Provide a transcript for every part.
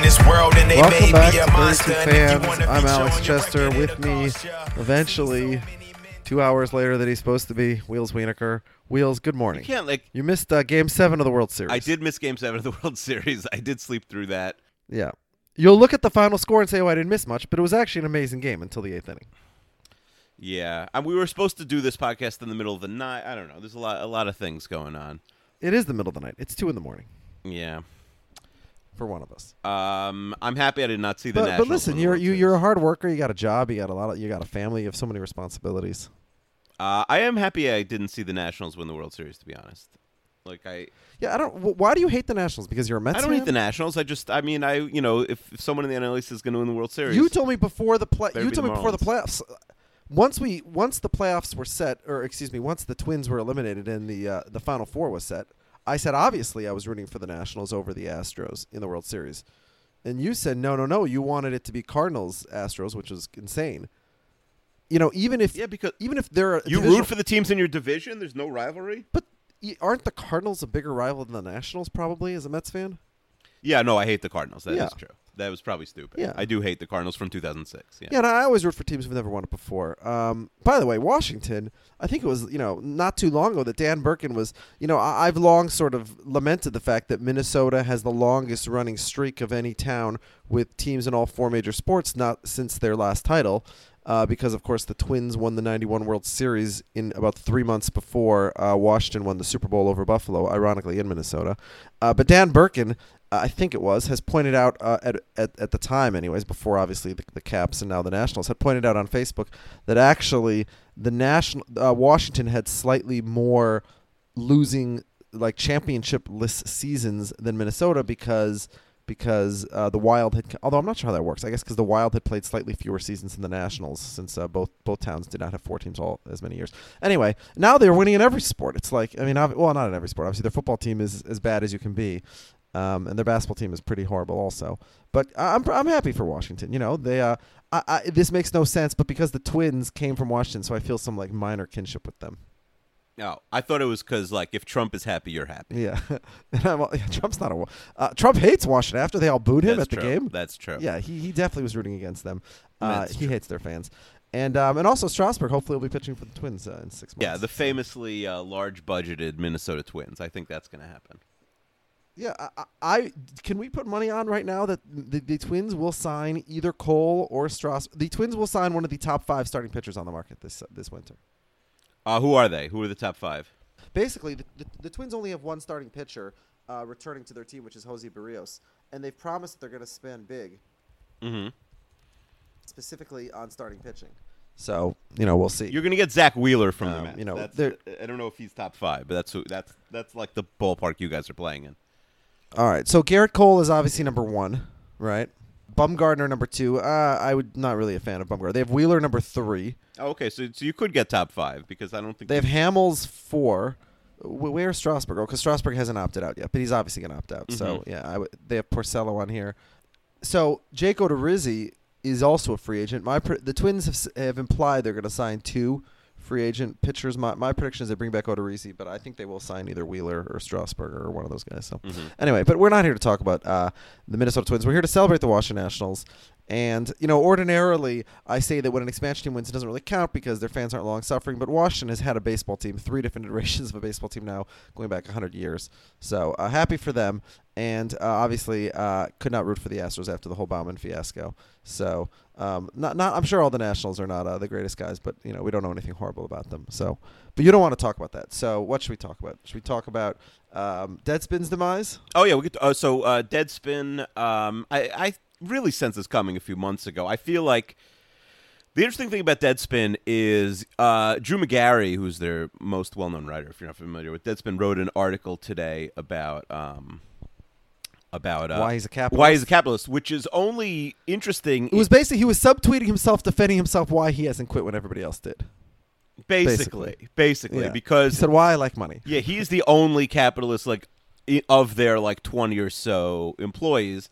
In this world and they Welcome made back me a to monster. 32 and if you fans. I'm Alex Chester. With me, eventually, two hours later that he's supposed to be, Wheels Wienerkur. Wheels, good morning. You can't like. You missed uh, Game Seven of the World Series. I did miss Game Seven of the World Series. I did sleep through that. Yeah. You'll look at the final score and say, "Oh, I didn't miss much," but it was actually an amazing game until the eighth inning. Yeah, and we were supposed to do this podcast in the middle of the night. I don't know. There's a lot, a lot of things going on. It is the middle of the night. It's two in the morning Yeah. For one of us. Um, I'm happy I did not see the But, Nationals. but listen, you're you, you're a hard worker. You got a job. You got a lot. Of, you got a family. You have so many responsibilities. Uh, I am happy I didn't see the Nationals win the World Series. To be honest, like I, Yeah, I don't. Why do you hate the Nationals? Because you're a Mets I don't fan? hate the Nationals. I just, I mean, I, you know, if, if someone in the NL East is going to win the World Series, You told me before the play. You told me before the playoffs. Once we once the playoffs were set, or excuse me, once the Twins were eliminated and the uh, the Final Four was set, I said obviously I was rooting for the Nationals over the Astros in the World Series, and you said no, no, no. You wanted it to be Cardinals Astros, which is insane. You know, even if Yeah, because even if they're you divisional- root for the teams in your division. There's no rivalry. but aren't the Cardinals a bigger rival than the Nationals? Probably as a Mets fan. Yeah, no, I hate the Cardinals. That is Yeah. true. That was probably stupid. Yeah. I do hate the Cardinals from 2006. Yeah. Yeah, and I always root for teams who've never won it before. Um, by the way, Washington, I think it was, you know, not too long ago that Dan Birkin was, you know, I- I've long sort of lamented the fact that Minnesota has the longest running streak of any town with teams in all four major sports, not since their last title. Uh, because of course the Twins won the '91 World Series in about three months before uh, Washington won the Super Bowl over Buffalo, ironically in Minnesota. Uh, but Dan Birkin, I think it was, has pointed out uh, at, at at the time, anyways, before obviously the, the Caps and now the Nationals had pointed out on Facebook that actually the national uh, Washington had slightly more losing like championship list seasons than Minnesota because because uh, the Wild had although I'm not sure how that works. I guess because the Wild had played slightly fewer seasons than the Nationals since uh, both both towns did not have four teams all as many years. Anyway now they're winning in every sport. It's like I mean well not in every sport. Obviously their football team is as bad as you can be um, and their basketball team is pretty horrible also but I'm I'm happy for Washington you know they uh I, I, this makes no sense but because the Twins came from Washington so I feel some like minor kinship with them No, I thought it was because like if Trump is happy, you're happy. Yeah, and I'm, yeah, Trump's not a. Uh, Trump hates Washington after they all booed him That's at the game. That's true. Yeah, he, he definitely was rooting against them. Uh, he true. hates their fans, and um, and also Strasburg. Hopefully, will be pitching for the Twins uh, in six months. Yeah, the famously uh, large budgeted Minnesota Twins. I think that's going to happen. Yeah, I, I, can we put money on right now that the, the Twins will sign either Cole or Strauss. The Twins will sign one of the top five starting pitchers on the market this this winter. Uh, who are they? Who are the top five? Basically, the, the, the Twins only have one starting pitcher uh, returning to their team, which is Jose Berrios, and they've promised that they're going to spend big, Mm-hmm. specifically on starting pitching. So you know, we'll see. You're going to get Zack Wheeler from the Um, Mets. you know, I don't know if he's top five, but that's who, that's that's like the ballpark you guys are playing in. All right. So Gerrit Cole is obviously number one, right? Bumgarner number two. Uh, I would not really a fan of Bumgarner. They have Wheeler number three. Oh, okay, so so you could get top five because I don't think They have Hamels four. Wh- Where's Strasburg? Oh, because Strasburg hasn't opted out yet, but he's obviously going to opt out. So Mm-hmm. yeah, I w- they have Porcello on here. So Jake Odorizzi is also a free agent. My pr- the Twins have, s- have implied they're going to sign two free agent pitchers. My, my prediction is they bring back Odorizzi, but I think they will sign either Wheeler or Strasburg or one of those guys. So Mm-hmm. anyway, but we're not here to talk about uh, the Minnesota Twins. We're here to celebrate the Washington Nationals. And you know, ordinarily, I say that when an expansion team wins, it doesn't really count because their fans aren't long suffering. But Washington has had a baseball team, three different iterations of a baseball team now, going back hundred years. So uh, happy for them, and uh, obviously uh, could not root for the Astros after the whole Taubman fiasco. So um, not not I'm sure all the Nationals are not uh, the greatest guys, but you know we don't know anything horrible about them. So, but you don't want to talk about that. So what should we talk about? Should we talk about um, Deadspin's demise? Oh yeah, we could. Uh, so uh, Deadspin. Um, I, I really sensed this coming a few months ago. I feel like the interesting thing about Deadspin is uh, Drew Magary, who's their most well-known writer, if you're not familiar with Deadspin, wrote an article today about um, about uh, Why he's a capitalist? Why he's a capitalist, which is only interesting. It was basically he was subtweeting himself, defending himself why he hasn't quit when everybody else did. basically, basically, Yeah. because he said why I like money. Yeah, he's the only capitalist like of their like twenty or so employees,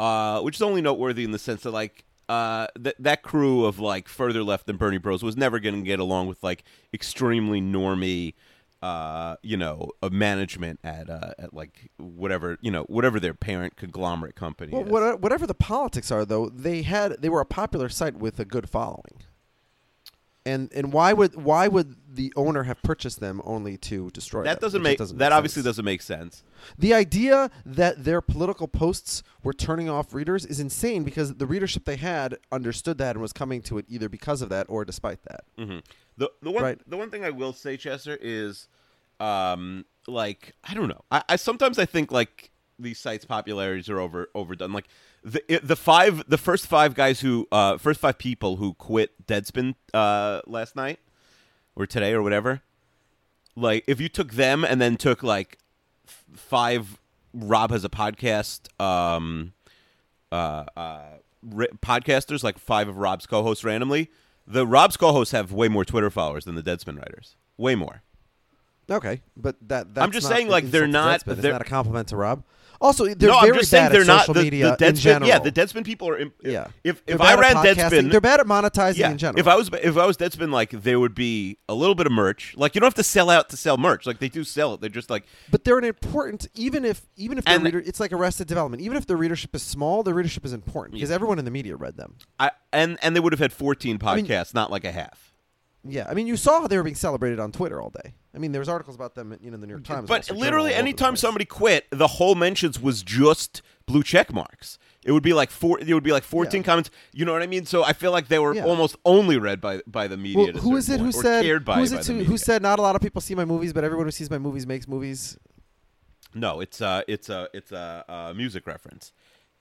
uh, which is only noteworthy in the sense that like uh, that that crew of like further left than Bernie Bros was never going to get along with like extremely normy. Uh, you know, a management at uh, at like whatever you know whatever their parent conglomerate company. Well, is. what, whatever the politics are, though, they had they were a popular site with a good following. And and why would why would the owner have purchased them only to destroy that them? doesn't make doesn't that obviously sense. doesn't make sense. The idea that their political posts were turning off readers is insane because the readership they had understood that and was coming to it either because of that or despite that. hmm The the one Right. the one thing I will say, Chester, is um like I don't know. I, I sometimes I think like these sites' popularities are over overdone. Like the it- the five the first five guys who uh first five people who quit Deadspin uh last night or today or whatever. Like if you took them and then took like f- five Rob has a podcast um uh, uh, ri- podcasters, like five of Rob's co-hosts randomly. The Rob's co-hosts have way more Twitter followers than the Deadspin writers. Way more. Okay, but that that's I'm just saying, like, they're not- Deadspin. They're- not a compliment to Rob. Also, they're no, very I'm just bad saying they're at not social the, media the Deadspin. in general. Yeah, the Deadspin people are. Imp- Yeah. If if I ran. Deadspin, they're bad at monetizing yeah. in general. If I was if I was Deadspin, like there would be a little bit of merch. Like you don't have to sell out to sell merch. Like they do sell it. They're just like But they're an important, even if even if the reader, it's like Arrested Development. Even if the readership is small, the readership is important because everyone in the media read them. I and and they would have had 14 mean- podcasts, not like a half. Yeah, I mean, you saw how they were being celebrated on Twitter all day. I mean, there was articles about them, you know, in the New York Times. But literally, anytime somebody quit, the whole mentions was just blue check marks. It would be like four. It would be like fourteen Yeah. comments. You know what I mean? So I feel like they were Yeah. alwho only read by by the media. Well, who is it who said? Who is it the who, said not a lot of people see my movies, but everyone who sees my movies makes movies? No, it's uh it's a it's a uh, music reference.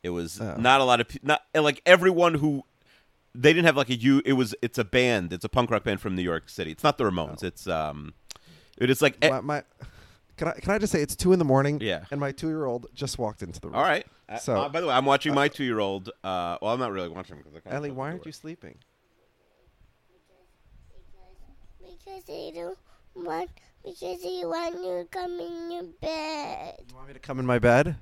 It was Oh. not a lot of pe- not like everyone who they didn't have like a you. It was it's a band. It's a punk rock band from New York City. It's not the Ramones. It's um, it is like my, my, can I can I just say it's two in the morning? Yeah. And my two year old just walked into the room. all right. So- uh, by the way, I'm watching my two year old. Uh, well, I'm not really watching because I kinda Ellie, why the aren't door. you sleeping? Because they don't want, because they want you to come in your bed. You want me to come in my bed?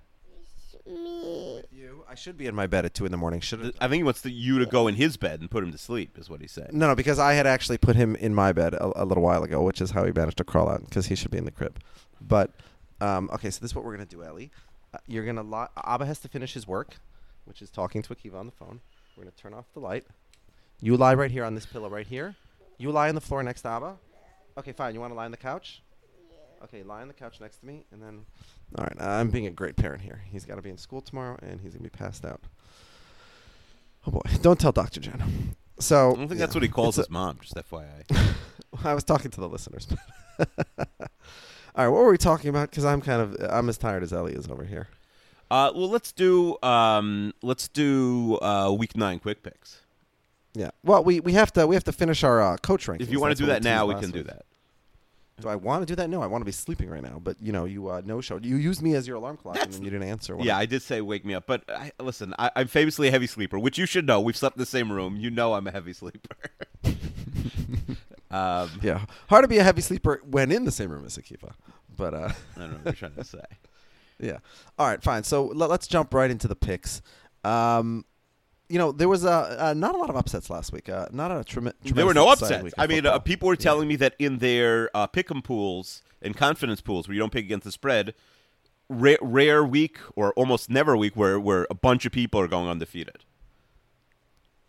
Me. You? I should be in my bed at two in the morning. Should Th- I think he wants the, you to go in his bed and put him to sleep. Is what he's saying. No, no, because I had actually put him in my bed a, a little while ago, which is how he managed to crawl out because he should be in the crib. But um, okay, so this is what we're gonna do, Ellie. Uh, you're gonna li- Abba has to finish his work, which is talking to Akiva on the phone. We're gonna turn off the light. You lie right here on this pillow right here. You lie on the floor next to Abba. Okay, fine. You want to lie on the couch? Okay, lie on the couch next to me, and then. All right, I'm being a great parent here. He's got to be in school tomorrow, and he's gonna be passed out. Oh boy! Don't tell Dr. Jen. So I don't think yeah, that's what he calls it's his mom. Just FYI. I was talking to the listeners. All right, what were we talking about? Because I'm kind of I'm as tired as Ellie is over here. Uh, well, let's do um, let's do uh, week nine quick picks. Yeah. Well, we, we have to we have to finish our uh, coach rankings. If you want to do that now, we last can do that. Do I want to do that? No, I want to be sleeping right now. But you know, you uh, no showed. You used me as your alarm clock, and then you didn't answer. Yeah, I- I did say wake me up, but I, listen, I, I'm famously a heavy sleeper, which you should know. We've slept in the same room. You know I'm a heavy sleeper. um, yeah. Hard to be a heavy sleeper when in the same room as Akiva. But uh, I don't know what you're trying to say. Yeah. All right, fine. So let, us jump right into the picks. Um, you know, there was uh, not a lot of upsets last week. Uh, not a trem- There were no upsets. I mean, uh, people were Yeah. telling me that in their uh, pick'em pools and confidence pools, where you don't pick against the spread, rare, rare week or almost never week where where a bunch of people are going undefeated.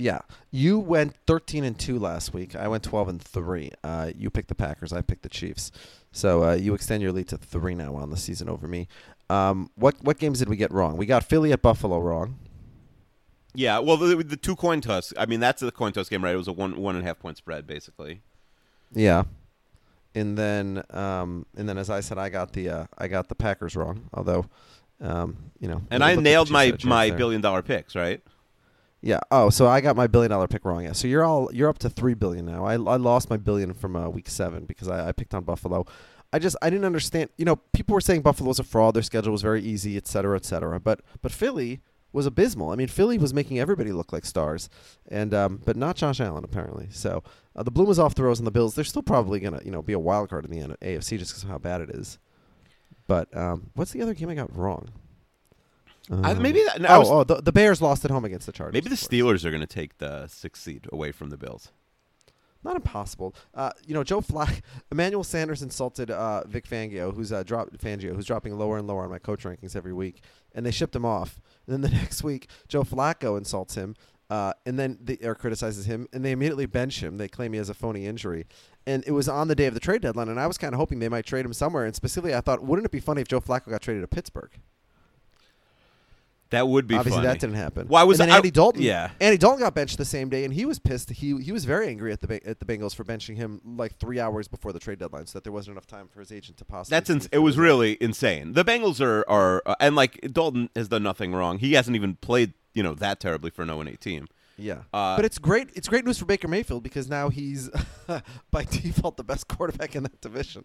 Yeah, you went thirteen and two last week. I went twelve and three. Uh, you picked the Packers. I picked the Chiefs. So uh, you extend your lead to three now on the season over me. Um, what what games did we get wrong? We got Philly at Buffalo wrong. Yeah, well, the, the two coin toss. I mean, that's the coin toss game, right? It was a one one and a half point spread, basically. Yeah, and then um, and then as I said, I got the uh, I got the Packers wrong. Although, um, you know, And I nailed my had a chance my there. billion dollar picks, right? Yeah. Oh, so I got my billion dollar pick wrong. Yeah. So you're all you're up to three billion now. I, I lost my billion from uh, week seven because I, I picked on Buffalo. I just I didn't understand. You know, people were saying Buffalo was a fraud. Their schedule was very easy, et cetera, et cetera. But but Philly was abysmal. I mean, Philly was making everybody look like stars, and um, but not Josh Allen apparently. So uh, the bloom was off the rose on the Bills. They're still probably gonna you know be a wild card in the AFC just because of how bad it is. But um, what's the other game I got wrong? I- Um, maybe that- I oh, was- oh the, the Bears lost at home against the Chargers. Maybe the. Steelers are going to take the sixth seed away from the Bills. Not impossible. Uh, you know, Joe Flack, Emmanuel Sanders insulted uh, Vic Fangio, who's uh, Fangio, who's dropping lower and lower on my coach rankings every week, and they shipped him off. And then the next week, Joe Flacco insults him, uh, and then the, or criticizes him, and they immediately bench him. They claim he has a phony injury, and it was on the day of the trade deadline. And I was kind of hoping they might trade him somewhere. And specifically, I thought, wouldn't it be funny if Joe Flacco got traded to Pittsburgh? That would be Obviously, funny. that didn't happen. Why was and then I- Andy Dalton? Yeah. Andy Dalton got benched the same day, and he was pissed. He he was very angry at the at the Bengals for benching him like three hours before the trade deadline, so that there wasn't enough time for his agent to possibly. That's ins- it was a- really insane. The Bengals are are uh, and like Dalton has done nothing wrong. He hasn't even played you know that terribly for an 0 8 team. yeah. uh, but it's great. It's great news for Baker Mayfield because now he's by default the best quarterback in that division.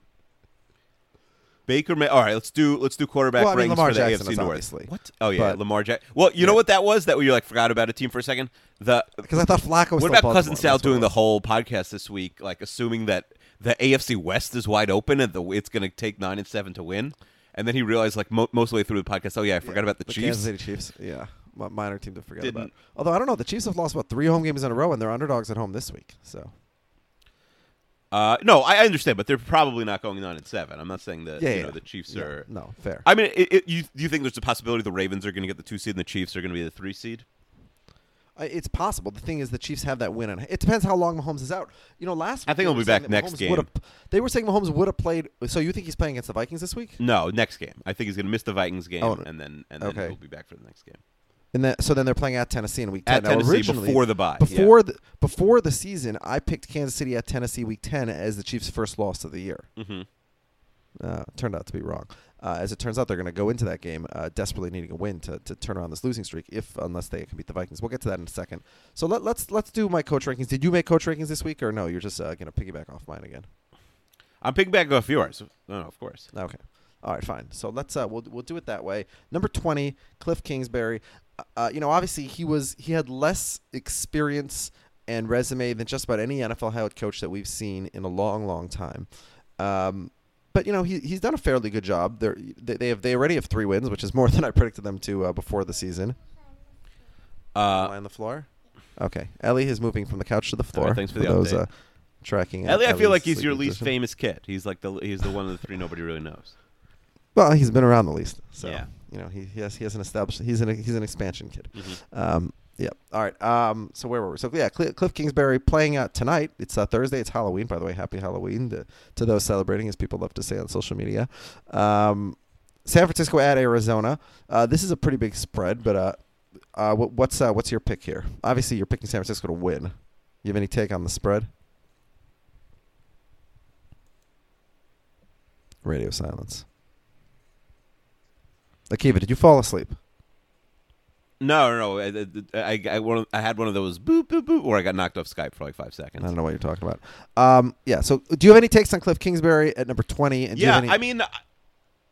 Baker May. All right, let's do let's do quarterback Well, I mean, Lamar for the Jackson AFC North. obviously. What? Oh yeah, But- Lamar Jackson. Well, you know what that was? That you like forgot about a team for a second. The Because I thought Flacco was. what about cousin Sal that's what it doing the whole podcast this week, like assuming that the AFC West is wide open and the it's going to take nine and seven to win, and then he realized like mo- most of the way through the podcast, oh yeah, I forgot about the, Chiefs. Kansas City Chiefs. Yeah, Mi- minor team to forget about. Didn't- Although I don't know, the Chiefs have lost about three home games in a row, and they're underdogs at home this week. So Uh, no, I understand, but they're probably not going nine and seven. I'm not saying that yeah, you yeah. know the Chiefs Yeah, are. no fair. I mean, it, it, you do you think there's a possibility the Ravens are going to get the two seed and the Chiefs are going to be the three seed? I- It's possible. The thing is, the Chiefs have that win, and it depends how long Mahomes is out. You know, last I think he'll be back next game. They were saying Mahomes would have played. So you think he's playing against the Vikings this week? No, next game. I think he's going to miss the Vikings game, Oh, and then and then okay. he'll be back for the next game. And then, so then they're playing at Tennessee in week ten. At Now, Tennessee originally, before the bye, yeah. Before the before the season, I picked Kansas City at Tennessee week ten as the Chiefs' first loss of the year. hmm Uh, turned out to be wrong. Uh, as it turns out, they're going to go into that game uh, desperately needing a win to, to turn around this losing streak, if unless they can beat the Vikings. We'll get to that in a second. So let, let's let's do my coach rankings. Did you make coach rankings this week, or no? You're just uh, going to piggyback off mine again. I'm back off yours. No, of course. Okay. All right, fine. So let's uh, we'll we'll do it that way. Number twenty, Cliff Kingsbury. Uh, Uh, you know, obviously he was he had less experience and resume than just about any NFL head coach that we've seen in a long, long time. Um, but you know, he he's done a fairly good job. They're, they they have they already have three wins, which is more than I predicted them to uh, before the season. Am I Uh, on the floor? Okay, Ellie is moving from the couch to the floor. thanks for the those update. uh, tracking. Ellie, I feel like he's your least position. famous kid. He's like the he's the one of the three nobody really knows. Well, he's been around the least, so Yeah. you know he, he has he has an established he's an he's an expansion kid. Mm-hmm. Um, yeah. All right. Um, so where were we? So yeah, Cl- Cliff Kingsbury playing uh, tonight. It's uh, Thursday. It's Halloween, by the way. Happy Halloween to, to those celebrating, as people love to say on social media. Um, San Francisco at Arizona. Uh, this is a pretty big spread, but uh, uh, what, what's uh, what's your pick here? Obviously, you're picking San Francisco to win. You have any take on the spread? Radio silence. Akiva, did you fall asleep? No, no, no. I, I, I, one of- I had one of those boop boop boop, where I got knocked off Skype for like five seconds. I don't know what you're talking about. Um, yeah. So, do you have any takes on Cliff Kingsbury at number twenty? And do you Yeah, have any- I mean,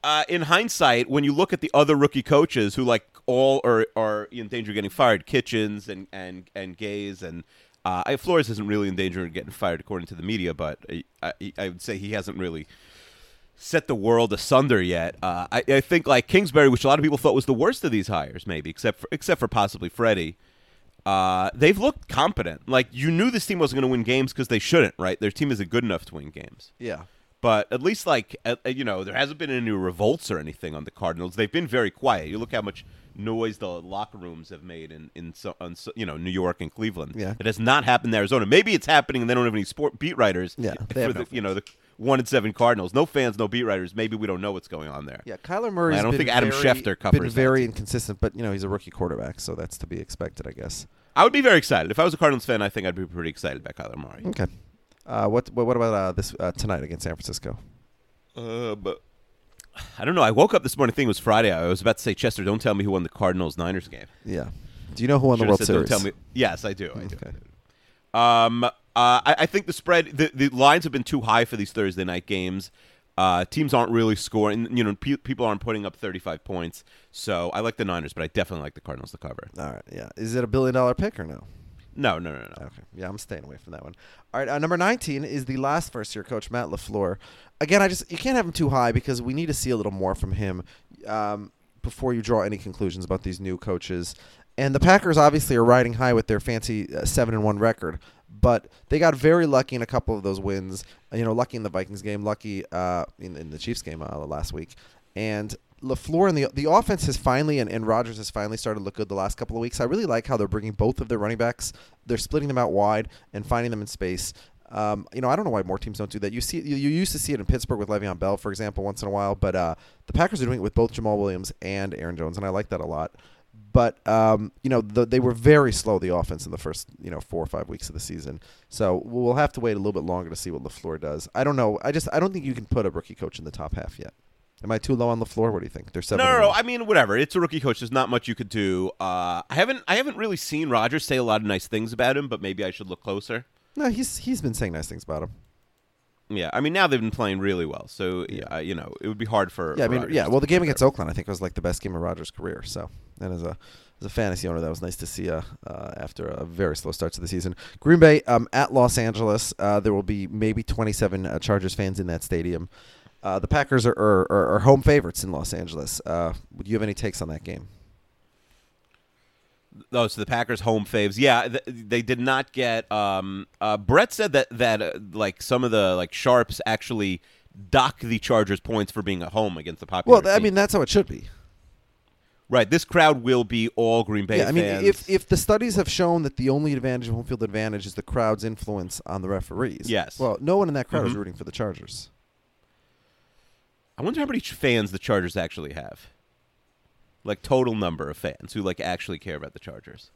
uh, in hindsight, when you look at the other rookie coaches who like all are are in danger of getting fired, Kitchens and and and Gase and uh, Flores isn't really in danger of getting fired according to the media, but I, I, I would say he hasn't really set the world asunder yet. Uh, I, I think like Kingsbury, which a lot of people thought was the worst of these hires, maybe except for except for possibly Freddie. Uh, they've looked competent. Like you knew this team wasn't going to win games because they shouldn't, right? Their team isn't good enough to win games. yeah. But at least, like uh, you know, there hasn't been any revolts or anything on the Cardinals. They've been very quiet. You look how much noise the locker rooms have made in in so, on, so- you know New York and Cleveland. Yeah. it has not happened in Arizona. Maybe it's happening, and they don't have any sport beat writers. Yeah, for they have the you know the one and seven Cardinals. No fans, no beat writers. Maybe we don't know what's going on there. Yeah, Kyler Murray. I don't think Adam Schefter been covers that very team. inconsistent, but you know he's a rookie quarterback, so that's to be expected, I guess. I would be very excited if I was a Cardinals fan. I think I'd be pretty excited about Kyler Murray. Okay. Uh, what what, what about uh, this uh, tonight against San Francisco? Uh, but I don't know. I woke up this morning thinking it was Friday. I was about to say, Chester, don't tell me who won the Cardinals Niners game. Yeah. Do you know who won the Should've World said, Series? Don't tell me. Yes, I do. I do. Um, uh, I, I think the spread, the, the lines have been too high for these Thursday night games. Uh, teams aren't really scoring. You know, pe- people aren't putting up 35 points. So I like the Niners, but I definitely like the Cardinals to cover. All right. Yeah. Is it a billion dollar pick or no? No, no, no, no. Okay. Yeah, I'm staying away from that one. All right. Uh, number 19 is the last first year coach, Matt LaFleur. Again, I just you can't have him too high because we need to see a little more from him um, before you draw any conclusions about these new coaches. And the Packers obviously are riding high with their fancy uh, seven and one record, but they got very lucky in a couple of those wins. You know, lucky in the Vikings game, lucky uh, in, in the Chiefs game uh, last week, and Lafleur and the the offense has finally and, and Rodgers has finally started to look good the last couple of weeks. I really like how they're bringing both of their running backs. They're splitting them out wide and finding them in space. Um, you know, I don't know why more teams don't do that. You see, you, you used to see it in Pittsburgh with Le'Veon Bell, for example, once in a while. But uh, the Packers are doing it with both Jamaal Williams and Aaron Jones, and I like that a lot. But um, you know, the, they were very slow the offense in the first you know four or five weeks of the season. So we'll have to wait a little bit longer to see what Lafleur does. I don't know. I just I don't think you can put a rookie coach in the top half yet. Am I too low on Lafleur? What do you think? They're No, seven. no, and no. I mean, whatever. It's a rookie coach. There's not much you could do. Uh, I haven't, I haven't really seen Rodgers say a lot of nice things about him, but maybe I should look closer. No, he's he's been saying nice things about him. Yeah, I mean, now they've been playing really well, so yeah, you know, it would be hard for. Yeah, I mean, Rodgers yeah. Well, the game against Oakland, I think, was like the best game of Rodgers' career. So, and as a as a fantasy owner, that was nice to see. Uh, uh, after a very slow start to the season, Green Bay um, at Los Angeles. Uh, there will be maybe 27 uh, Chargers fans in that stadium. Uh, the Packers are, are, are, are home favorites in Los Angeles. Uh, do you have any takes on that game? Oh, so the Packers home faves. Yeah, th- they did not get. Um, uh, Brett said that that uh, like some of the like sharps actually dock the Chargers points for being at home against the popular. Well, I team. mean, that's how it should be. right. This crowd will be all Green Bay yeah, I mean, fans. if if the studies have shown that the only advantage of home field advantage is the crowd's influence on the referees, Yes. Well, no one in that crowd is Mhm. rooting for the Chargers. I wonder how many fans the Chargers actually have. Like total number of fans who like actually care about the Chargers.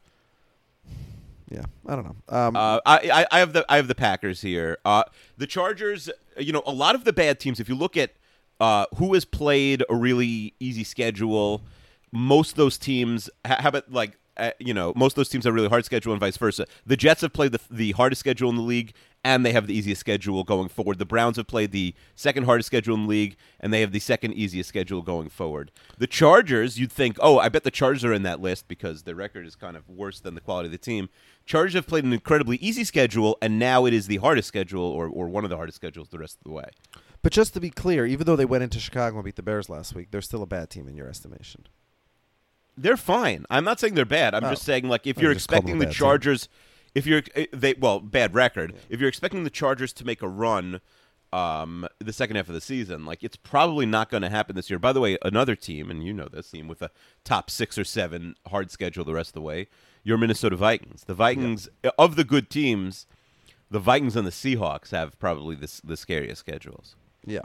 Yeah, I don't know. Um, Uh, I, I I have the I have the Packers here. Uh, the Chargers, you know, a lot of the bad teams. If you look at uh, who has played a really easy schedule, most of those teams ha- have it like uh, you know most of those teams have a really hard schedule and vice versa. The Jets have played the the hardest schedule in the league and they have the easiest schedule going forward. The Browns have played the second hardest schedule in the league and they have the second easiest schedule going forward. The Chargers, you'd think, oh, I bet the Chargers are in that list because their record is kind of worse than the quality of the team. Chargers have played an incredibly easy schedule, and now it is the hardest schedule, or, or one of the hardest schedules, the rest of the way. but just to be clear, even though they went into Chicago and beat the Bears last week, they're still a bad team in your estimation. They're fine. I'm not saying they're bad. I'm Oh. just saying, like, if Oh, you're you just called them expecting the Chargers. team. If you're eh, they well bad record, if you're expecting the Chargers to make a run, um, the second half of the season, like it's probably not going to happen this year. By the way, another team, and you know this team with a top six or seven hard schedule the rest of the way, your Minnesota Vikings. The Vikings of the good teams, the Vikings and the Seahawks have probably the the scariest schedules. Yeah,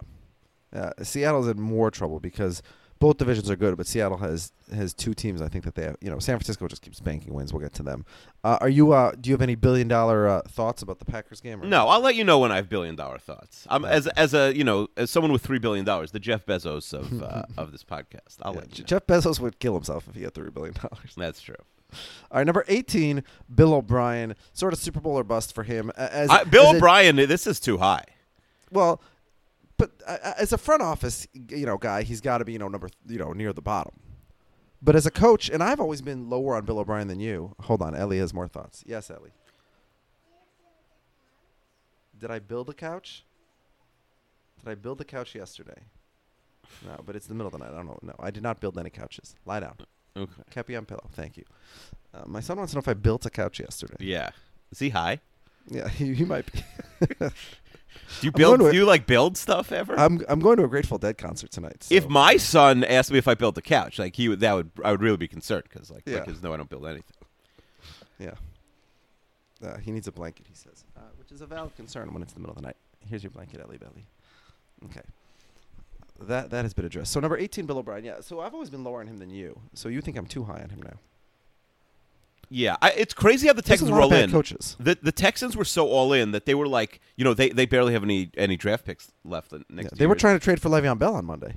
uh, Seattle's in more trouble because both divisions are good, but Seattle has has two teams. I think that they have. You know, San Francisco just keeps banking wins. We'll get to them. Uh, are you? Uh, do you have any billion dollar uh, thoughts about the Packers game? Or No, I'll let you know when I have billion dollar thoughts. I'm as as a you know as someone with three billion dollars, the Jeff Bezos of uh, of this podcast. I'll Yeah, let you know. Jeff Bezos would kill himself if he had three billion dollars. That's true. All right, number eighteen, Bill O'Brien. Sort of Super Bowl or bust for him. As, I, Bill as O'Brien, this is too high. well, but uh, uh, as a front office, you know, guy, he's got to be you know number you know near the bottom. But as a coach, and I've always been lower on Bill O'Brien than you. Hold on, Ellie has more thoughts. Yes, Ellie. Did I build a couch? Did I build a couch yesterday? No, but it's the middle of the night. I don't know. No, I did not build any couches. Lie down. Okay. Kepi on pillow. Thank you. Uh, my son wants to know if I built a couch yesterday. Yeah. Is he high? Yeah, he, he might be. Do you build? Do you like build stuff ever? I'm I'm going to a Grateful Dead concert tonight. So. if my son asked me if I built a couch, like he would, that would I would really be concerned because like Yeah. because no, I don't build anything. yeah, uh, he needs a blanket. He says, uh, which is a valid concern when it's the middle of the night. Here's your blanket, Ellie Belly. Okay. That that has been addressed. So number 18, Bill O'Brien. Yeah. So I've always been lower on him than you. So you think I'm too high on him now? Yeah, I, it's crazy how the Texans were all in. coaches. The the Texans were so all in that they were like, you know, they, they barely have any any draft picks left next. Yeah, they were trying to trade for Le'Veon Bell on Monday.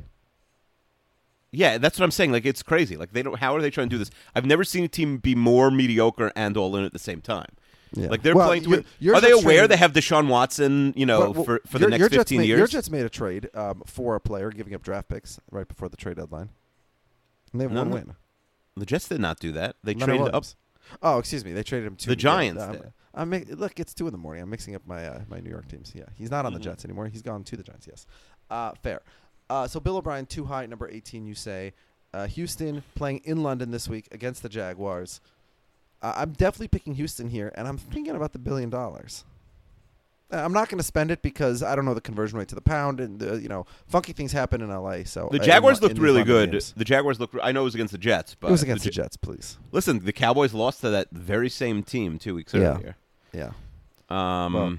Yeah, that's what I'm saying. Like it's crazy. Like they don't. How are they trying to do this? I've never seen a team be more mediocre and all in at the same time. Yeah. Like they're Well, playing to your-. Are they aware traded- they have Deshaun Watson? You know, Well, well, for for your, the next 15 made, years. Your Jets made a trade um, for a player, giving up draft picks right before the trade deadline. And they have No, one no. win. the Jets did not do that. They Leonard traded up. Oh, excuse me. They traded him to The Giants I'm, did. I'm mi- look, it's two in the morning. I'm mixing up my uh, my New York teams. Yeah, he's not on Mhm. the Jets anymore. He's gone to the Giants. Yes, uh, fair. Uh, so Bill O'Brien too high number 18. You say uh, Houston playing in London this week against the Jaguars. Uh, I'm definitely picking Houston here, and I'm thinking about the billion dollars. I'm not going to spend it because I don't know the conversion rate to the pound, and the, you know, funky things happen in LA. So The Jaguars looked really good. games. The Jaguars looked. I know it was against the Jets, but It was against the, Ja- Jets, please. Listen, the Cowboys lost to that very same team two weeks Yeah. earlier. Yeah. Um, Well,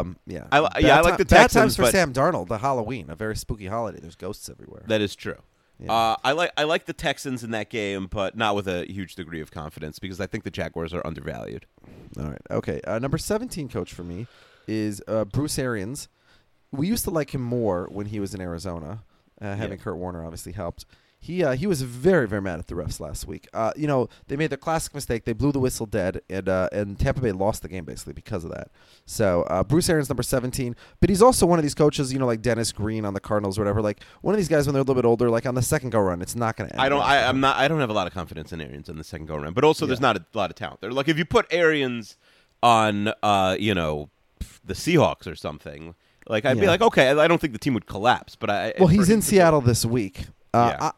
Um, yeah. I li- Bad yeah, I like the Bad times for Sam Darnold. The Halloween, a very spooky holiday. There's ghosts everywhere. that is true. Yeah. Uh, I like I like the Texans in that game, but not with a huge degree of confidence because I think the Jaguars are undervalued. All right. Okay. Uh, number 17 coach for me is uh, Bruce Arians. We used to like him more when he was in Arizona. Uh, having Yeah. Kurt Warner obviously helped. He uh, he was very very mad at the refs last week. Uh, you know they made the classic mistake. They blew the whistle dead, and uh, and Tampa Bay lost the game basically because of that. So uh, Bruce Arians number seventeen, but he's also one of these coaches. You know like Dennis Green on the Cardinals or whatever. Like one of these guys when they're a little bit older. Like on the second go run, it's not going to. end I don't. I, I'm not. I don't have a lot of confidence in Arians in the second go around, but also there's Yeah. not a lot of talent there. Like if you put Arians on, uh, you know, the Seahawks or something, like I'd be like, okay, I I don't think the team would collapse, but I. Well, he's in Seattle this week. Uh, Yeah.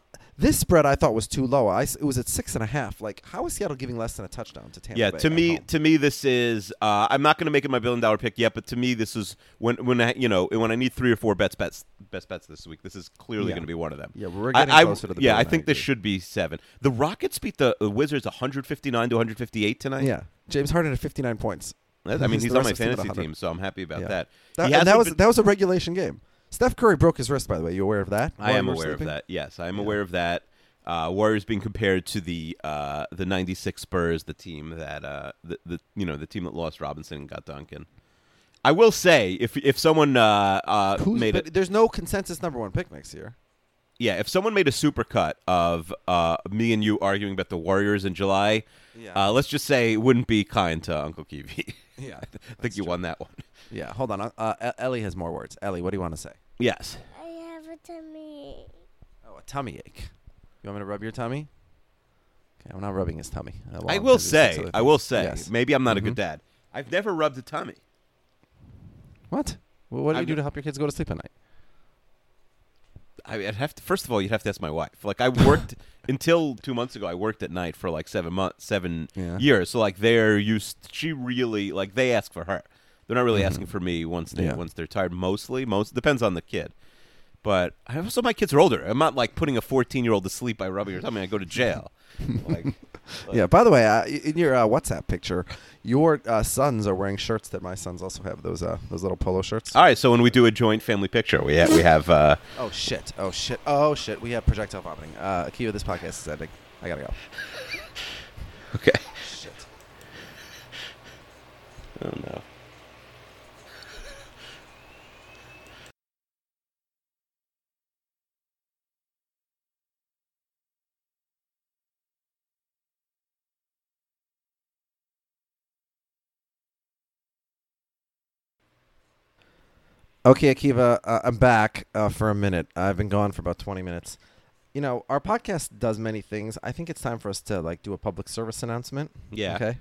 I, this spread I thought was too low. I it was at six and a half. Like, how is Seattle giving less than a touchdown to Tampa Yeah, Bay to me, home? to me, this is. Uh, I'm not going to make it my billion dollar pick yet, but to me, this is when when I, you know when I need three or four bets bets best bets this week. This is clearly Yeah. going to be one of them. Yeah, we're I- getting I, closer to the Yeah, I I think this should be seven. The Rockets beat the, Wizards 159 to 158 tonight. yeah, James Harden at 59 points. I mean, The he's on my of the team at fantasy team, so I'm happy about Yeah. that. That, that was been- that was a regulation game. Steph Curry broke his wrist, by the way. You aware of that? I am aware sleeping? of that. Yes, I am Yeah. aware of that. Uh, Warriors being compared to the uh, the '96 Spurs, the team that uh, the, the you know the team that lost Robinson and got Duncan. I will say, if if someone uh, uh, made it, there's no consensus number one pick next year. yeah, if someone made a supercut of uh, me and you arguing about the Warriors in July, Yeah. uh, let's just say it wouldn't be kind to Uncle Kiwi. Yeah, I think you won that one. Yeah, hold on. Ellie has more words. Ellie, what do you want to say? Yes. I have a tummy. Oh, a tummy ache. You want me to rub your tummy? Okay, I'm not rubbing his tummy. Uh, while I will busy with six say, I will say, Yes. maybe I'm not a good Mhm. dad. I've never rubbed a tummy. What? Well, what do you I've do to help your kids go to sleep at night? I would have to. First of all, you'd have to ask my wife. Like I worked until two months ago. I worked at night for like seven months, seven Yeah. years. So like they're used. She really like they ask for her. They're not really asking for me once they Mm-hmm. Yeah. once they're tired. Mostly, most depends on the kid. But I also my kids are older. I'm not like putting a 14 year old to sleep by rubbing her tummy. I go to jail. like, Yeah. By the way, uh, in your uh, WhatsApp picture, your uh, sons are wearing shirts that my sons also have. Those uh, those little polo shirts. all right. So when we do a joint family picture, we have we have. Uh, Oh shit! Oh shit! Oh shit! We have projectile vomiting. Uh, Akiva, this podcast is ending. I gotta go. okay. Shit. Oh no. Okay, Akiva, uh, I'm back uh, for a minute. I've been gone for about 20 minutes. You know, our podcast does many things. I think it's time for us to like do a public service announcement. Yeah. Okay.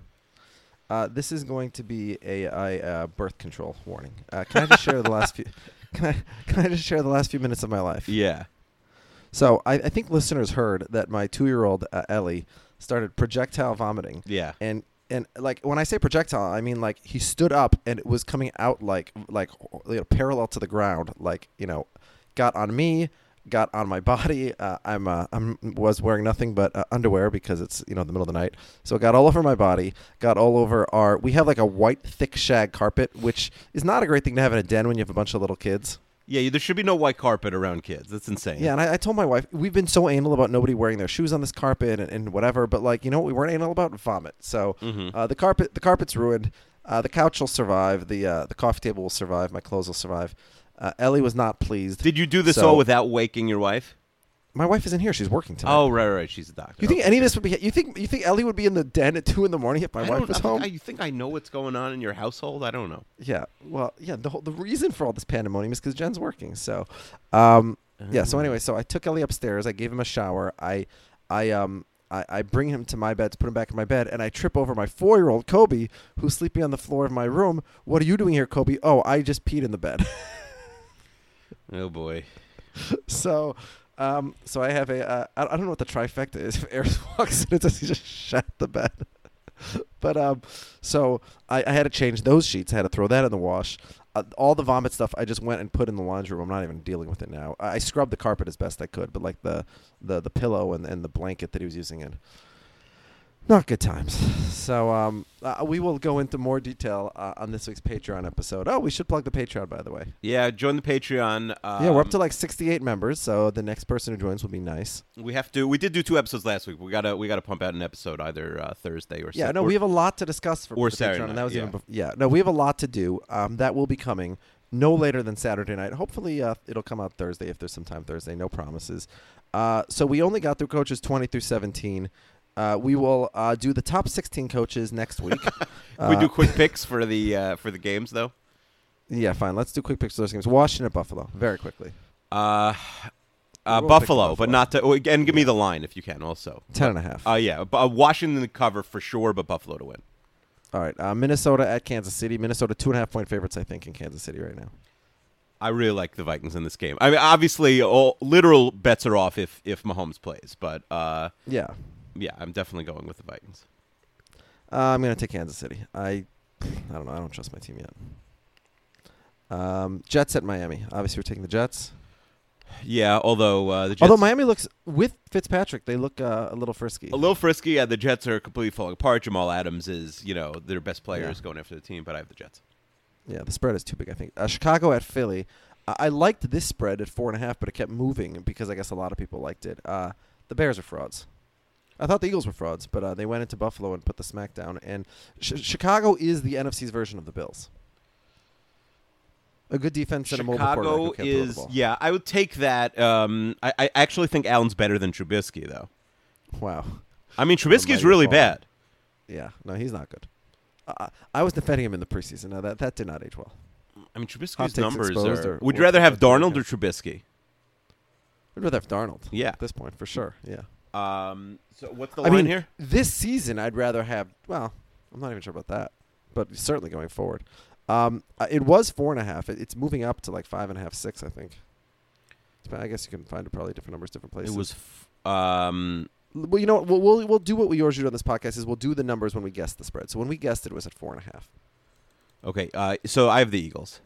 Uh, this is going to be a, a, uh birth control warning. Uh, can I just share the last few? Can I can I just share the last few minutes of my life? Yeah. So I, I think listeners heard that my two-year-old uh, Ellie started projectile vomiting, Yeah. and and like when I say projectile, I mean like he stood up and it was coming out like like you know, parallel to the ground, like you know, got on me, got on my body. Uh, I'm uh, I'm was wearing nothing but uh, underwear because it's you know the middle of the night, so it got all over my body, got all over our. We have like a white thick shag carpet, which is not a great thing to have in a den when you have a bunch of little kids. Yeah, there should be no white carpet around kids. That's insane. Yeah, and I, I told my wife we've been so anal about nobody wearing their shoes on this carpet and, and whatever, but like you know what we weren't anal about vomit. So uh, the carpet the carpet's ruined. Uh, the couch will survive. The uh, the coffee table will survive. My clothes will survive. Uh, Ellie was not pleased. Did you do this So- all without waking your wife? My wife isn't here. She's working tonight. Oh, right, right. She's a doctor. You think Okay. any of this would be? You think you think Ellie would be in the den at two in the morning if my I wife was I home? I- you think I know what's going on in your household? I don't know. Yeah. Well, yeah. The whole the reason for all this pandemonium is because Jen's working. So, um, yeah. So anyway, so I took Ellie upstairs. I gave him a shower. I, I um. I, I bring him to my bed to put him back in my bed, and I trip over my four-year-old Kobe, who's sleeping on the floor of my room. What are you doing here, Kobe? Oh, I just peed in the bed. Oh boy. so, um, so I have a. Uh, I don't know what the trifecta is. If Eris walks in, it says he just shat the bed. but um, so I, I had to change those sheets. I had to throw that in the wash. Uh, all the vomit stuff I just went and put in the laundry room. I'm not even dealing with it now. I, I scrubbed the carpet as best I could, but like the the the pillow and and the blanket that he was using in. Not good times. So um, uh, we will go into more detail uh, on this week's Patreon episode. Oh, we should plug the Patreon, by the way. Yeah, join the Patreon. Um, yeah, we're up to like 68 members, so the next person who joins will be nice. We have to. We did do two episodes last week. We gotta. We gotta pump out an episode either uh, Thursday or Yeah, no, or- we have a lot to discuss for or the Saturday Patreon, and that was yeah. even bef- yeah. No, we have a lot to do. Um, that will be coming no later than Saturday night. Hopefully, uh, it'll come out Thursday if there's some time Thursday. No promises. Uh, so we only got through coaches 20 through 17. Uh, we will uh, do the top 16 coaches next week. Can we do quick picks for the uh, for the games though. Yeah, fine. Let's do quick picks for those games. Washington at Buffalo, very quickly. Uh, uh, Buffalo, Buffalo. but not to. oh, And give me the line if you can also. Ten and a half. Uh, yeah, but, uh, Washington to cover for sure, but Buffalo to win. All right. Uh, Minnesota at Kansas City. Minnesota two and a half point favorites, I think, in Kansas City right now. I really like the Vikings in this game. I mean, obviously, all literal bets are off if if Mahomes plays, but uh, Yeah. Yeah, I'm definitely going with the Vikings. Uh, I'm going to take Kansas City. I, I don't know. I don't trust my team yet. Um, Jets at Miami. Obviously, we're taking the Jets. Yeah, although uh, the Jets, Although Miami looks with Fitzpatrick, they look uh, a little frisky. a little frisky. Yeah, the Jets are completely falling apart. Jamal Adams is, you know, their best players Yeah. going after the team, but I have the Jets. Yeah, the spread is too big. I think uh, Chicago at Philly. Uh, I liked this spread at four and a half, but it kept moving because I guess a lot of people liked it. Uh, the Bears are frauds. I thought the Eagles were frauds, but uh, they went into Buffalo and put the smack down. And sh- Chicago is the NFC's version of the Bills. A good defense and a mobile quarterback Chicago who throw the is, ball. yeah, I would take that. Um, I, I actually think Allen's better than Trubisky, though. Wow. I mean, Trubisky's really bad. Yeah, no, he's not good. Uh, I was defending him in the preseason. Now that that did not age well. I mean, Trubisky's numbers are. or- would you rather have Darnold or. Trubisky? I'd rather have Darnold. Yeah. at this point for sure. Yeah. Um, so what's the I line mean, here? this season I'd rather have. Well, I'm not even sure about that, but certainly going forward. Um, uh, it was four and a half. It, it's moving up to like five and a half, six. I think. I guess you can find probably different numbers, different places. It was. F- um, Well, you know what? We'll, we'll we'll do what we always do on this podcast is we'll do the numbers when we guess the spread. So when we guessed it, it was at four and a half. okay, uh, so I have the Eagles.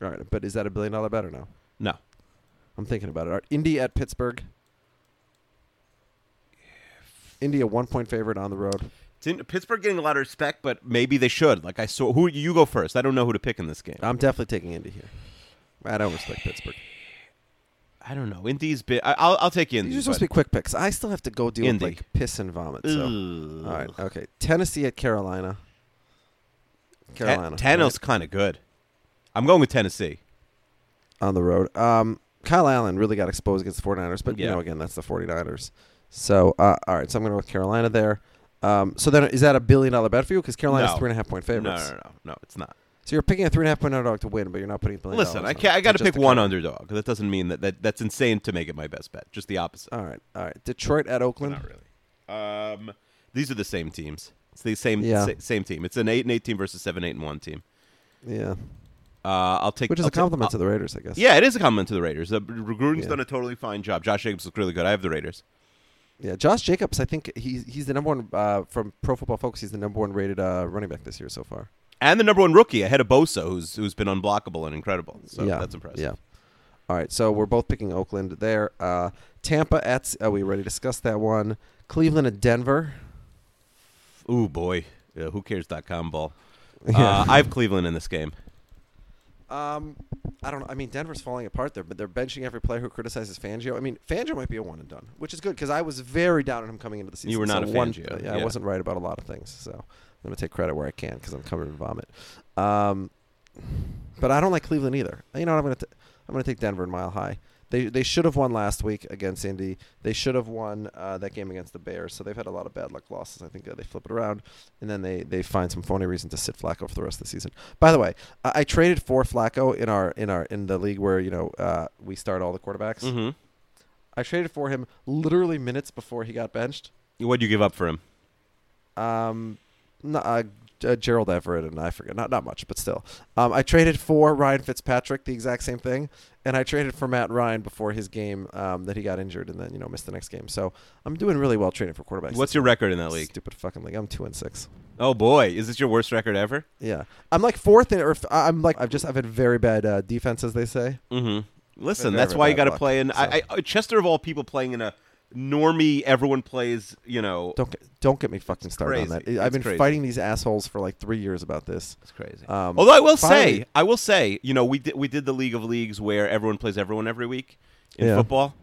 All right, but is that a billion dollar bet or no? No. I'm thinking about it. All right, Indy at Pittsburgh. Indy a one point favorite on the road. In, Pittsburgh getting a lot of respect, but maybe they should. Like I saw, who you go first? I don't know who to pick in this game. I'm definitely taking Indy here. I don't respect Pittsburgh. I don't know. Indy's bit. I'll I'll take Indy. These are supposed to be quick picks. I still have to go deal Indy. with like piss and vomit. So. Ugh. All right, okay. Tennessee at Carolina. Carolina. Tannehill's right? kind of good. I'm going with Tennessee. on the road. Um, Kyle Allen really got exposed against the 49ers, but you know, again, that's the 49ers. So, uh, all right, so I'm going to go with Carolina there. Um, so then, is that a billion dollar bet for you? Because Carolina's No. three and a half point No, favorites. no, no, no. No, it's not. So you're picking a three and a half point underdog to win, but you're not putting a billion. Listen, dollars I on can't, it. I got to Just pick one underdog. That doesn't mean that, that that's insane to make it my best bet. Just the opposite. All right, all right. Detroit at Oakland. Not really. Um, these are the same teams. It's the same Yeah. sa- same team. It's an eight and eight team versus seven eight and one team. Yeah, Uh, I'll take which is I'll a ta- compliment I'll- to the Raiders, I guess. Yeah, it is a compliment to the Raiders. The Gruden's Yeah. done a totally fine job. Josh Jacobs looks really good. I have the Raiders. Yeah, Josh Jacobs. I think he's he's the number one uh, from Pro Football Focus. He's the number one rated uh, running back this year so far. And the number one rookie ahead of Bosa, who's who's been unblockable and incredible. So yeah, that's impressive. Yeah. All right, so we're both picking Oakland there. Uh, Tampa at. Are we already discussed that one? Cleveland at Denver. Ooh boy, yeah, who cares.com ball. Yeah. Uh, I have Cleveland in this game. Um, I don't know. I mean, Denver's falling apart there, but they're benching every player who criticizes Fangio. I mean, Fangio might be a one and done, which is good because I was very down on him coming into the season. You were not So a one- Fangio, yeah, I wasn't right about a lot of things. So I'm going to take credit where I can because I'm covered in vomit. Um, but I don't like Cleveland either. You know what? I'm going to I'm going to take Denver in Mile High. They they should have won last week against Indy. They should have won uh, that game against the Bears. So they've had a lot of bad luck losses. I think uh, they flip it around, and then they, they find some phony reason to sit Flacco for the rest of the season. By the way, I, I traded for Flacco in our in our in the league where you know uh, we start all the quarterbacks. Mm-hmm. I traded for him literally minutes before he got benched. What'd you give up for him? Um, no, uh, uh, Gerald Everett and I forget not not much, but still. Um, I traded for Ryan Fitzpatrick, the exact same thing, and I traded for Matt Ryan before his game um, that he got injured and then you know missed the next game. So I'm doing really well trading for quarterbacks. What's your record in that league? Stupid fucking league. I'm two and six. Oh boy, is this your worst record ever? Yeah, I'm like fourth in, or f- I'm like I've just I've had very bad uh, defense, as they say. Mm-hmm. Listen, that's why you got to play in. so. I, I, Chester of all people playing in a normie. Everyone plays. You know, Don't get, don't get me fucking started on that. I've It's been crazy. fighting these assholes for like three years about this. it's crazy. Um, Although I will finally- say, I will say, you know, we did we did the League of Leagues where everyone plays everyone every week in Yeah. football.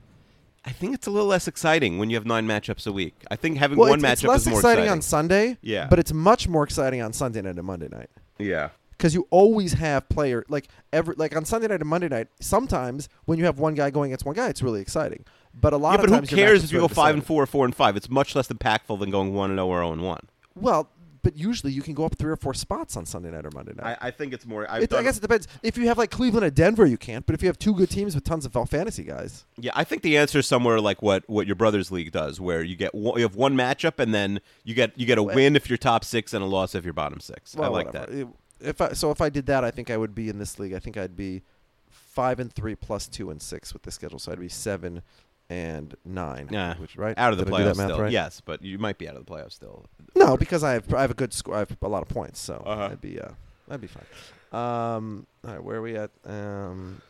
I think it's a little less exciting when you have nine matchups a week. I think having well, one it's, matchup it's less is more exciting, exciting. on Sunday. Yeah. but it's much more exciting on Sunday night and Monday night. yeah. because you always have player like every like on Sunday night and Monday night. Sometimes when you have one guy going against one guy, it's really exciting. But a lot Yeah, of but who times your cares if you go five and four or four and five? It's much less impactful than going one and zero or zero and one. Well, but usually you can go up three or four spots on Sunday night or Monday night. I, I think it's more. It- I guess it depends. If you have like Cleveland and Denver, you can't. But if you have two good teams with tons of uh, fantasy guys, Yeah, I think the answer is somewhere like what, what your brother's league does, where you get one, you have one matchup and then you get you get a win if you're top six and a loss if you're bottom six. I like whatever. that. It- If I, so, if I did that, I think I would be in this league. I think I'd be five and three plus two and six with the schedule. So I'd be seven and nine. Yeah, which right out of the Did playoffs math still. right? Yes, but you might be out of the playoffs still. No, because I have I have a good score. I have a lot of points, so Uh-huh. I'd be uh, I'd be fine. Um, all right, where are we at? Um,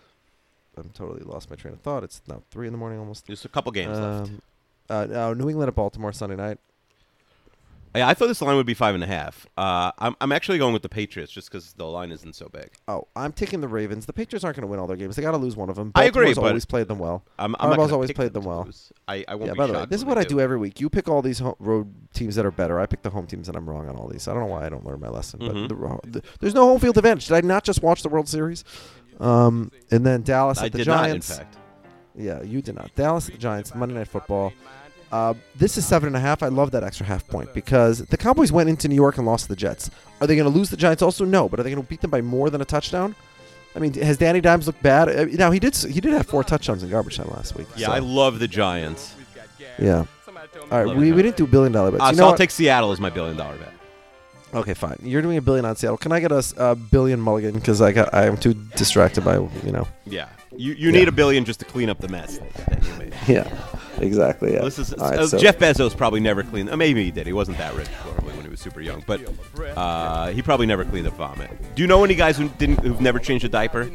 I'm totally lost my train of thought. It's now three in the morning almost. Just a couple games left. Um, uh, no, New England at Baltimore Sunday night. Yeah, I thought this line would be five and a half. Uh, I'm I'm actually going with the Patriots just because the line isn't so big. Oh, I'm taking the Ravens. The Patriots aren't going to win all their games. They got to lose one of them. I agree, Baltimore's but- always played them well. I'm, I'm not Harbaugh's gonna always pick played them to well. lose. I, I won't Yeah. be By the way, shocked this is when what they I do every week. You pick all these ho- road teams that are better. I pick the home teams, and I'm wrong on all these. I don't know why I don't learn my lesson. But the, ro- the, there's no home field advantage. Did I not just watch the World Series? Um, and then Dallas I at the did Giants. not, in fact. Yeah, you did not. Dallas at the Giants, Monday Night Football. Uh, this is seven and a half. I love that extra half point because the Cowboys went into New York and lost to the Jets. Are they going to lose the Giants? Also, no. But are they going to beat them by more than a touchdown? I mean, has Danny Dimes looked bad? Uh, now he did. He did have four touchdowns in garbage time last week. Yeah, so- I love the Giants. yeah. All right, we, we didn't do billion dollar bets. Uh, you so I'll what? take Seattle as my billion dollar bet. Okay, fine. You're doing a billion on Seattle. Can I get a billion mulligan? Because I got I am too distracted by you know. Yeah, you you Yeah. need a billion just to clean up the mess that, that you made. Yeah, exactly. Yeah. This is right, uh, so- Jeff Bezos probably never cleaned. Uh, maybe he did. He wasn't that rich probably when he was super young, but uh, he probably never cleaned up vomit. Do you know any guys who didn't who've never changed a diaper?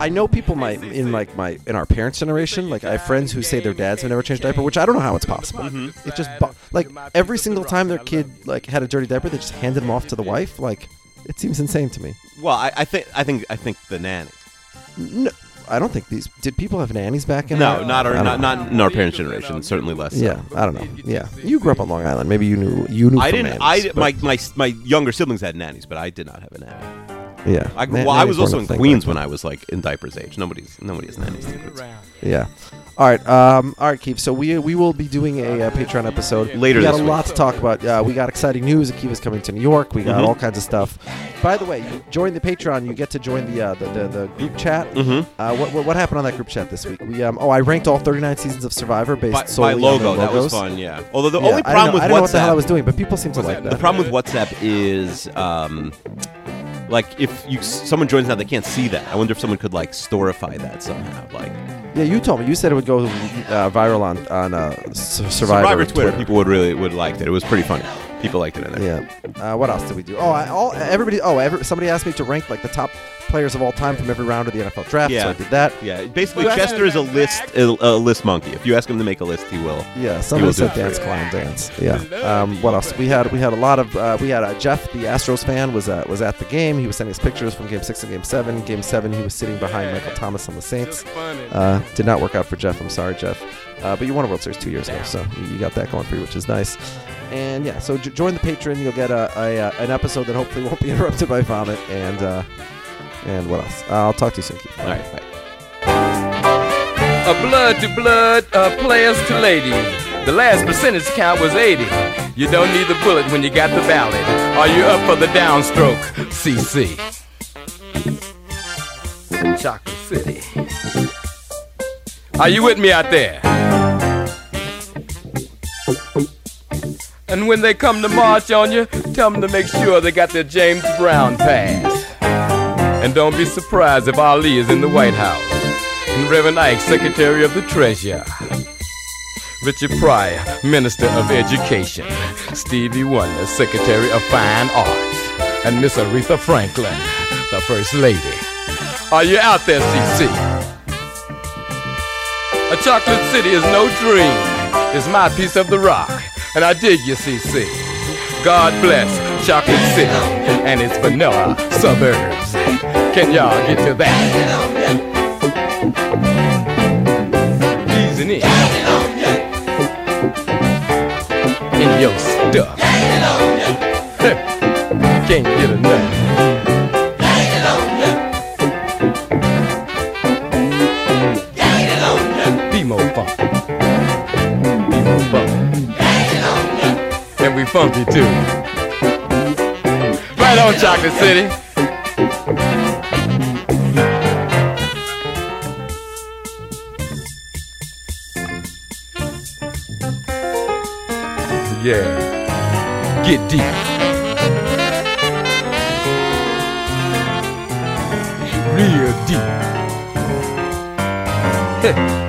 I know people my in like my in our parents' generation. Like I have friends who say their dads have never changed a diaper, which I don't know how it's possible. Mm-hmm. It just like every single time their kid like had a dirty diaper, they just handed them off to the wife. Like it seems insane to me. Well, I, I think I think I think the nanny. No, I don't think these did people have nannies back in. No, there? not our I don't not, know. not in our parents' generation. Certainly less. so. Yeah, I don't know. Yeah, you grew up on Long Island. Maybe you knew you knew. I from didn't. nannies, I but- my, my my younger siblings had nannies, but I did not have a nanny. yeah. I, well, I was also in Queens back when I was like in diapers age. Nobody's nobody has nannies. in Queens. Yeah. All right. Um, all right, Keith. So we we will be doing a, uh Patreon episode Later We got a week. lot to talk about. Uh, we got exciting news. Akiva's coming to New York. We got Mhm. all kinds of stuff. By the way, you join the Patreon. You get to join the uh, the, the, the group chat. Mhm. Uh, what, what what happened on that group chat this week? We um oh I ranked all 39 seasons of Survivor based By, by solely on logo, their that was fun. Yeah. Although the Yeah, only problem know, with I know what the hell I was doing, but people seem to like that. the problem with WhatsApp is um, like if you someone joins now, they can't see that. I wonder if someone could like storify that somehow, like Yeah, you told me. You said it would go uh, viral on on uh, Survivor, Survivor Twitter. People would really would like that. It was pretty funny. People liked it in there. Yeah. Uh, what else did we do? Oh, I, all everybody. Oh, every, somebody asked me to rank like the top players of all time from every round of the NFL draft. So Yeah. I did that. Yeah, basically, Chester is a list a, a list monkey. If you ask him to make a list, he will. Yeah, somebody will do said it dance you. clown dance. Yeah. Um, what else? We had we had a lot of uh, we had uh, Jeff, the Astros fan, was uh, was at the game. He was sending us pictures from Game Six and Game Seven. Game Seven, he was sitting behind Michael Thomas on the Saints. Uh, did not work out for Jeff. I'm sorry, Jeff. Uh, but you won a World Series two years ago, so you, you got that going for you, which is nice. And yeah, so j- join the Patreon. You'll get a, a, uh an episode that hopefully won't be interrupted by vomit. And uh, and what else? I'll talk to you soon. Keith. All right, bye. A blood to blood, uh, players to ladies. The last percentage count was 80. You don't need the bullet when you got the ballot. Are you up for the downstroke? CC. Chocolate City. Are you with me out there? And when they come to march on you, tell them to make sure they got their James Brown pass. And don't be surprised if Ali is in the White House. And Reverend Ike, Secretary of the Treasury. Richard Pryor, Minister of Education. Stevie Wonder, Secretary of Fine Arts. And Miss Aretha Franklin, the First Lady. Are you out there, CC? A chocolate city is no dream. It's my piece of the rock. And I dig you, CC. God bless Chocolate City and its vanilla suburbs. Can y'all get to that? Easing in. In your stuff. Can't get enough. Funky too. Right on, Chocolate City. Yeah. Get deep. Real deep.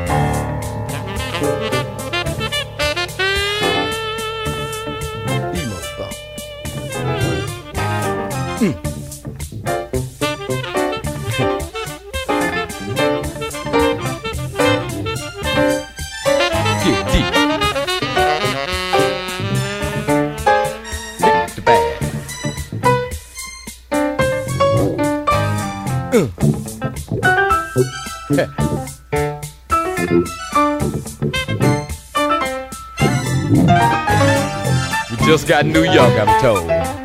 Got New York, I'm told.